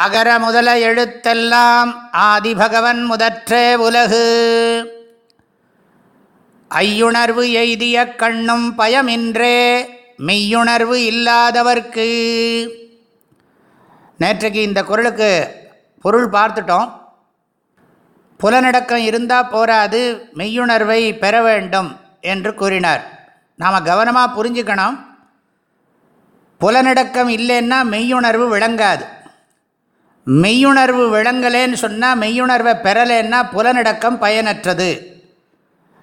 அகர முதல எழுத்தெல்லாம் ஆதிபகவன் முதற்றே உலகு. ஐயுணர்வு எய்திய கண்ணும் பயமின்றே மெய்யுணர்வு இல்லாதவர்க்கு. நேற்றைக்கு இந்த குரலுக்கு பொருள் பார்த்துட்டோம். புலநடக்கம் இருந்தால் போராது மெய்யுணர்வை பெற வேண்டும் என்று கூறினார். நாம் கவனமாக புரிஞ்சுக்கணும். புலநடக்கம் இல்லைன்னா மெய்யுணர்வு விளங்காது. மெய்யுணர்வு விளங்கலேன்னு சொன்னால் மெய்யுணர்வை பெறலேன்னா புலனடக்கம் பயனற்றது.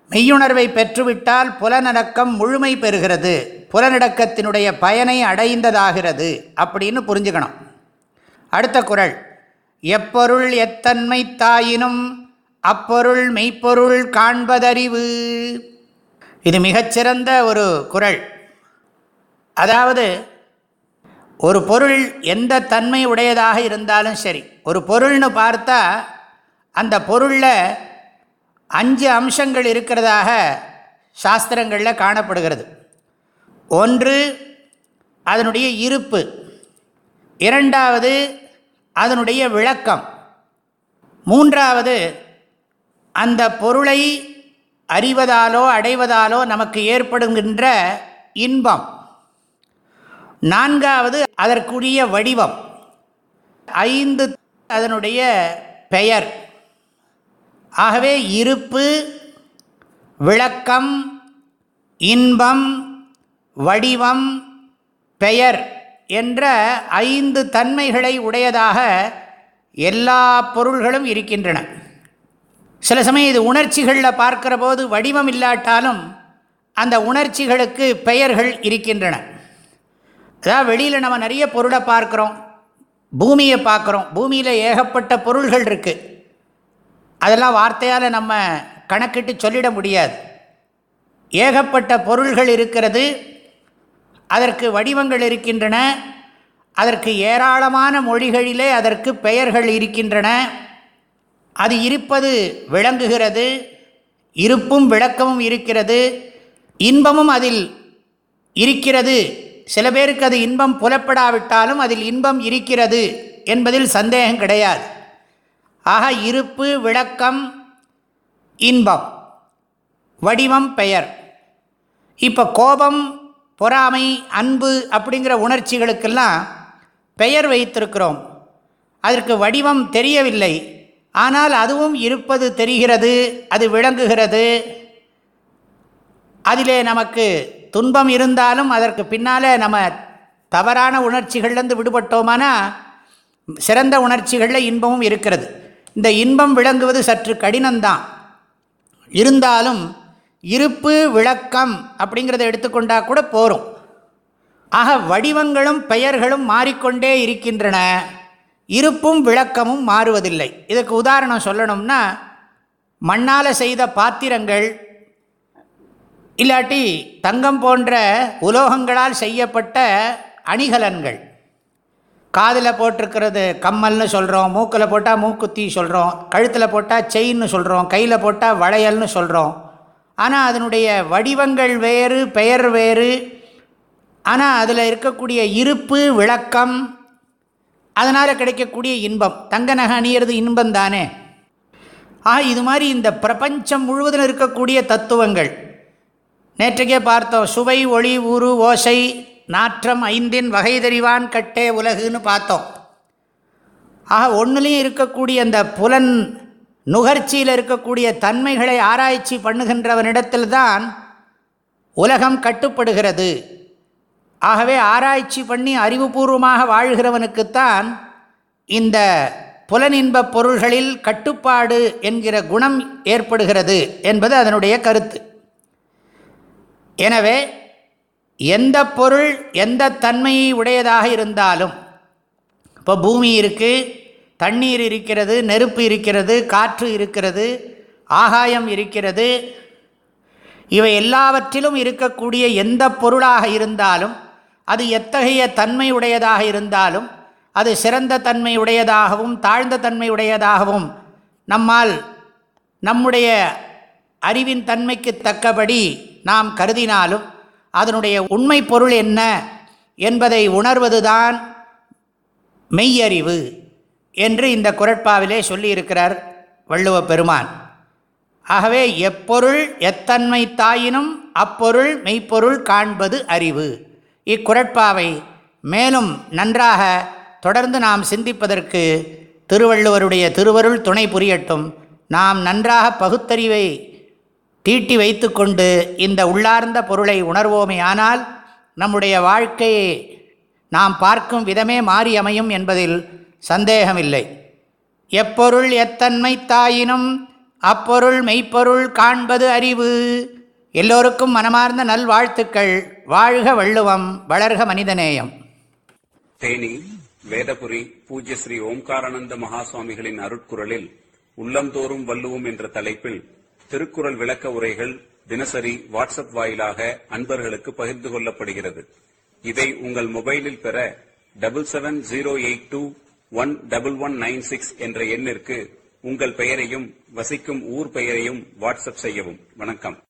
மெய்யுணர்வை பெற்றுவிட்டால் புலனடக்கம் முழுமை பெறுகிறது. புலனடக்கத்தினுடைய பயனை அடைந்ததாகிறது அப்படின்னு புரிஞ்சுக்கணும். அடுத்த குரல். எப்பொருள் எத்தன்மை தாயினும் அப்பொருள் மெய்ப்பொருள் காண்பதறிவு. இது மிகச்சிறந்த ஒரு குரல். அதாவது ஒரு பொருள் எந்த தன்மை உடையதாக இருந்தாலும் சரி ஒரு பொருள்னு பார்த்தா அந்த பொருளில் அஞ்சு அம்சங்கள் இருக்கிறதாக சாஸ்திரங்களில் காணப்படுகிறது. ஒன்று அதனுடைய இருப்பு. இரண்டாவது அதனுடைய விளக்கம். மூன்றாவது அந்த பொருளை அறிவதாலோ அடைவதாலோ நமக்கு ஏற்படுகின்ற இன்பம். நான்காவது அதற்குரிய வடிவம். ஐந்து அதனுடைய பெயர். ஆகவே இருப்பு விளக்கம் இன்பம் வடிவம் பெயர் என்ற ஐந்து தன்மைகளை உடையதாக எல்லா பொருள்களும் இருக்கின்றன. சில சமயம் இது உணர்ச்சிகளில் பார்க்கிற போது வடிவம் இல்லாட்டாலும் அந்த உணர்ச்சிகளுக்கு பெயர்கள் இருக்கின்றன. அதாவது வெளியில் நம்ம நிறைய பொருளை பார்க்குறோம். பூமியை பார்க்குறோம். பூமியில் ஏகப்பட்ட பொருள்கள் இருக்குது அதெல்லாம் வார்த்தையால் நம்ம கணக்கிட்டு சொல்லிட முடியாது. ஏகப்பட்ட பொருள்கள் இருக்கிறது. அதற்கு வடிவங்கள் இருக்கின்றன. அதற்கு ஏராளமான மொழிகளிலே அதற்கு பெயர்கள் இருக்கின்றன. அது இருப்பது விளங்குகிறது. இருப்பும் விளக்கமும் இருக்கிறது. இன்பமும் அதில் இருக்கிறது. சில பேருக்கு அது இன்பம் புலப்படாவிட்டாலும் அதில் இன்பம் இருக்கிறது என்பதில் சந்தேகம் கிடையாது. ஆக இருப்பு விளக்கம் இன்பம் வடிவம் பெயர். இப்போ கோபம் பொறாமை அன்பு அப்படிங்கிற உணர்ச்சிகளுக்கெல்லாம் பெயர் வைத்திருக்கிறோம். அதற்கு வடிவம் தெரியவில்லை. ஆனால் அதுவும் இருப்பது தெரிகிறது அது விளங்குகிறது. அதிலே நமக்கு துன்பம் இருந்தாலும் அதற்கு பின்னால் நம்ம தவறான உணர்ச்சிகள்லேருந்து விடுபட்டோமானா சிறந்த உணர்ச்சிகளில் இன்பமும் இருக்கிறது. இந்த இன்பம் விளங்குவது சற்று கடினம்தான். இருந்தாலும் இருப்பு விளக்கம் அப்படிங்கிறத எடுத்துக்கொண்டால் கூட போகும் ஆக வடிவங்களும் பெயர்களும் மாறிக்கொண்டே இருக்கின்றன. இருப்பும் விளக்கமும் மாறுவதில்லை. இதுக்கு உதாரணம் சொல்லணும்னா மண்ணால் செய்த பாத்திரங்கள் இல்லாட்டி தங்கம் போன்ற உலோகங்களால் செய்யப்பட்ட அணிகலன்கள். காதில் போட்டிருக்கிறது கம்மல்னு சொல்கிறோம் மூக்கில் போட்டால் மூக்குத்தி சொல்கிறோம் கழுத்தில் போட்டால் செயின்னு சொல்கிறோம் கையில் போட்டால் வளையல்னு சொல்கிறோம் ஆனால் அதனுடைய வடிவங்கள் வேறு பெயர் வேறு. ஆனால் அதில் இருக்கக்கூடிய இருப்பு விளக்கம் அதனால் கிடைக்கக்கூடிய இன்பம். தங்க நகை அணியிறது இன்பம் தானே ஆக இது மாதிரி இந்த பிரபஞ்சம் முழுவதும் இருக்கக்கூடிய தத்துவங்கள். நேற்றைக்கே பார்த்தோம் சுவை ஒளி உரு ஓசை நாற்றம் ஐந்தின் வகை தெரிவான் கட்டே உலகுன்னு பார்த்தோம். ஆக ஒன்றுலேயும் இருக்கக்கூடிய அந்த புலன் நுகர்ச்சியில் இருக்கக்கூடிய தன்மைகளை ஆராய்ச்சி பண்ணுகின்றவனிடத்தில் தான் உலகம் கட்டுப்படுகிறது. ஆகவே ஆராய்ச்சி பண்ணி அறிவுபூர்வமாக வாழ்கிறவனுக்குத்தான் இந்த புலனின்ப பொருள்களில் கட்டுப்பாடு என்கிற குணம் ஏற்படுகிறது என்பது அதனுடைய கருத்து. எனவே எந்த பொருள் எந்த தன்மையை உடையதாக இருந்தாலும் இப்போ பூமி இருக்குது தண்ணீர் இருக்கிறது நெருப்பு இருக்கிறது காற்று இருக்கிறது ஆகாயம் இருக்கிறது இவை எல்லாவற்றிலும் இருக்கக்கூடிய எந்த பொருளாக இருந்தாலும் அது எத்தகைய தன்மை உடையதாக இருந்தாலும் அது சிறந்த தன்மை உடையதாகவும் தாழ்ந்த தன்மை உடையதாகவும் நம்மால் நம்முடைய அறிவின் தன்மைக்கு தக்கபடி நாம் கருதினாலும் அதனுடைய உண்மை பொருள் என்ன என்பதை உணர்வதுதான் மெய்யறிவு என்று இந்த குரட்பாவிலே சொல்லியிருக்கிறார் வள்ளுவ பெருமான். ஆகவே எப்பொருள் எத்தன்மை தாயினும் அப்பொருள் மெய்ப்பொருள் காண்பது அறிவு. இக்குரட்பாவை மேலும் நன்றாக தொடர்ந்து நாம் சிந்திப்பதற்கு திருவள்ளுவருடைய திருவருள் துணை புரியட்டும். நாம் நன்றாக பகுத்தறிவை தீட்டி வைத்து கொண்டு இந்த உள்ளார்ந்த பொருளை உணர்வோமே ஆனால் நம்முடைய வாழ்க்கையை நாம் பார்க்கும் விதமே மாறி அமையும் என்பதில் சந்தேகமில்லை. எப்பொருள் எத்தன்மை தாயினும் அப்பொருள் மெய்ப்பொருள் காண்பது அறிவு. எல்லோருக்கும் மனமார்ந்த நல்வாழ்த்துக்கள். வாழ்க வள்ளுவம் வளர்க மனிதநேயம். தேனி வேதபுரி பூஜ்ய ஸ்ரீ ஓம்காரானந்த மகாசுவாமிகளின் அருட்குரலில் உள்ளந்தோறும் வள்ளுவோம் என்ற தலைப்பில் திருக்குறள் விளக்க உரைகள் தினசரி வாட்ஸ்அப் வாயிலாக அன்பர்களுக்கு பகிர்ந்து கொள்ளப்படுகிறது. இதை உங்கள் மொபைலில் பெற double seven zero eight two one double one nine six என்ற எண்ணிற்கு உங்கள் பெயரையும் வசிக்கும் ஊர் பெயரையும் வாட்ஸ்அப் செய்யவும். வணக்கம்.